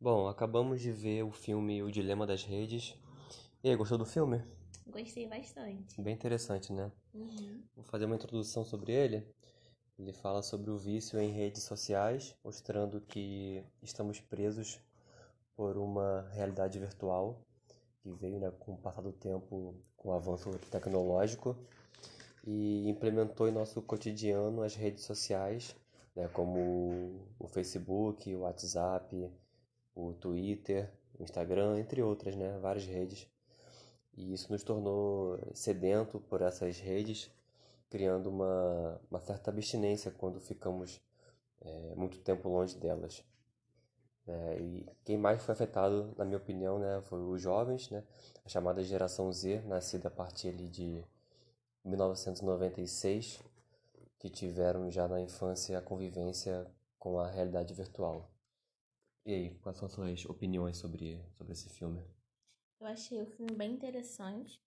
Bom, acabamos de ver o filme O Dilema das Redes. E aí, gostou do filme? Gostei bastante. Bem interessante, né? Uhum. Vou fazer uma introdução sobre ele. Ele fala sobre o vício em redes sociais, mostrando que estamos presos por uma realidade virtual que veio né, com o passar do tempo, com o avanço tecnológico e implementou em nosso cotidiano as redes sociais, né, como o Facebook, o WhatsApp, o Twitter, o Instagram, entre outras, né, várias redes. E isso nos tornou sedento por essas redes, criando uma, uma certa abstinência quando ficamos é, muito tempo longe delas. É, e quem mais foi afetado, na minha opinião, né, foi os jovens, né, a chamada geração Z, nascida a partir ali de 1996, que tiveram já na infância a convivência com a realidade virtual. E aí, quais são as suas opiniões sobre, sobre esse filme? Eu achei o filme bem interessante.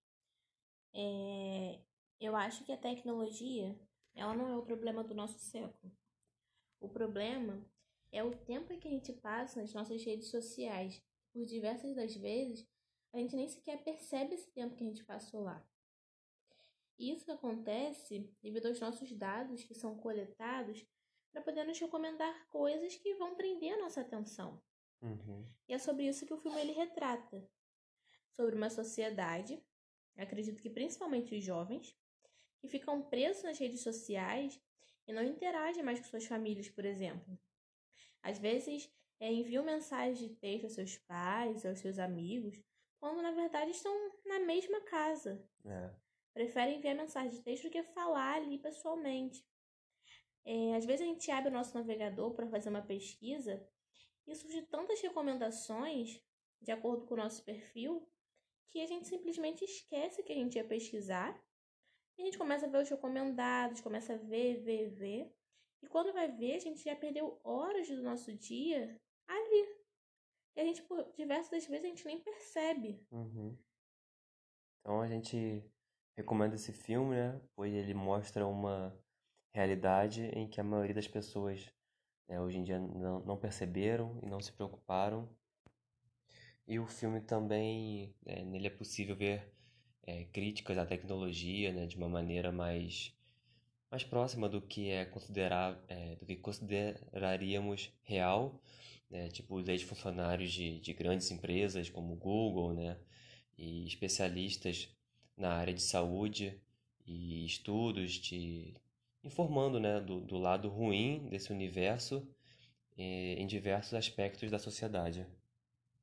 É... Eu acho que a tecnologia, ela não é o problema do nosso século. O problema é o tempo que a gente passa nas nossas redes sociais. Por diversas das vezes, a gente nem sequer percebe esse tempo que a gente passou lá. Isso acontece devido aos nossos dados que são coletados para poder nos recomendar coisas que vão prender a nossa atenção. Uhum. E é sobre isso que o filme ele retrata. Sobre uma sociedade, acredito que principalmente os jovens, que ficam presos nas redes sociais e não interagem mais com suas famílias, por exemplo. Às vezes, é, enviam mensagens de texto aos seus pais, aos seus amigos, quando na verdade estão na mesma casa. É. Preferem enviar mensagem de texto do que falar ali pessoalmente. É, às vezes a gente abre o nosso navegador para fazer uma pesquisa e surge tantas recomendações de acordo com o nosso perfil que a gente simplesmente esquece que a gente ia pesquisar. E a gente começa a ver os recomendados, começa a ver, ver, ver. E quando vai ver, a gente já perdeu horas do nosso dia ali. E a gente, por diversas vezes, a gente nem percebe. Uhum. Então a gente recomenda esse filme, né? Pois ele mostra uma realidade em que a maioria das pessoas né, hoje em dia não, não perceberam e não se preocuparam. E o filme também, é, nele é possível ver é, críticas à tecnologia né, de uma maneira mais, mais próxima do que é considerar, é, do que consideraríamos real, né, tipo os ex-funcionários de, de grandes empresas como Google, né, e especialistas na área de saúde e estudos de informando né, do, do lado ruim desse universo eh, em diversos aspectos da sociedade.